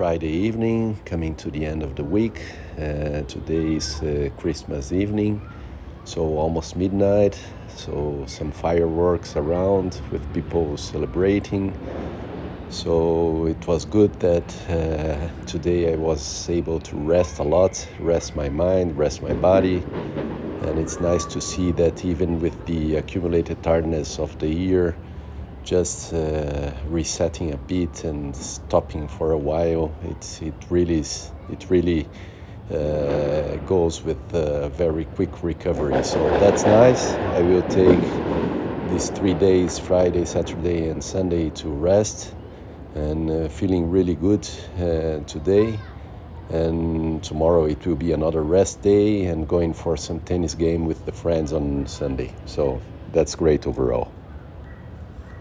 Friday evening, coming to the end of the week. Uh, today is uh, Christmas evening, so almost midnight. So, some fireworks around with people celebrating. So, it was good that uh, today I was able to rest a lot, rest my mind, rest my body. And it's nice to see that even with the accumulated tiredness of the year, just uh, resetting a bit and stopping for a while. It it really is, it really uh, goes with a very quick recovery. So that's nice. I will take these three days, Friday, Saturday, and Sunday, to rest, and uh, feeling really good uh, today. And tomorrow it will be another rest day and going for some tennis game with the friends on Sunday. So that's great overall.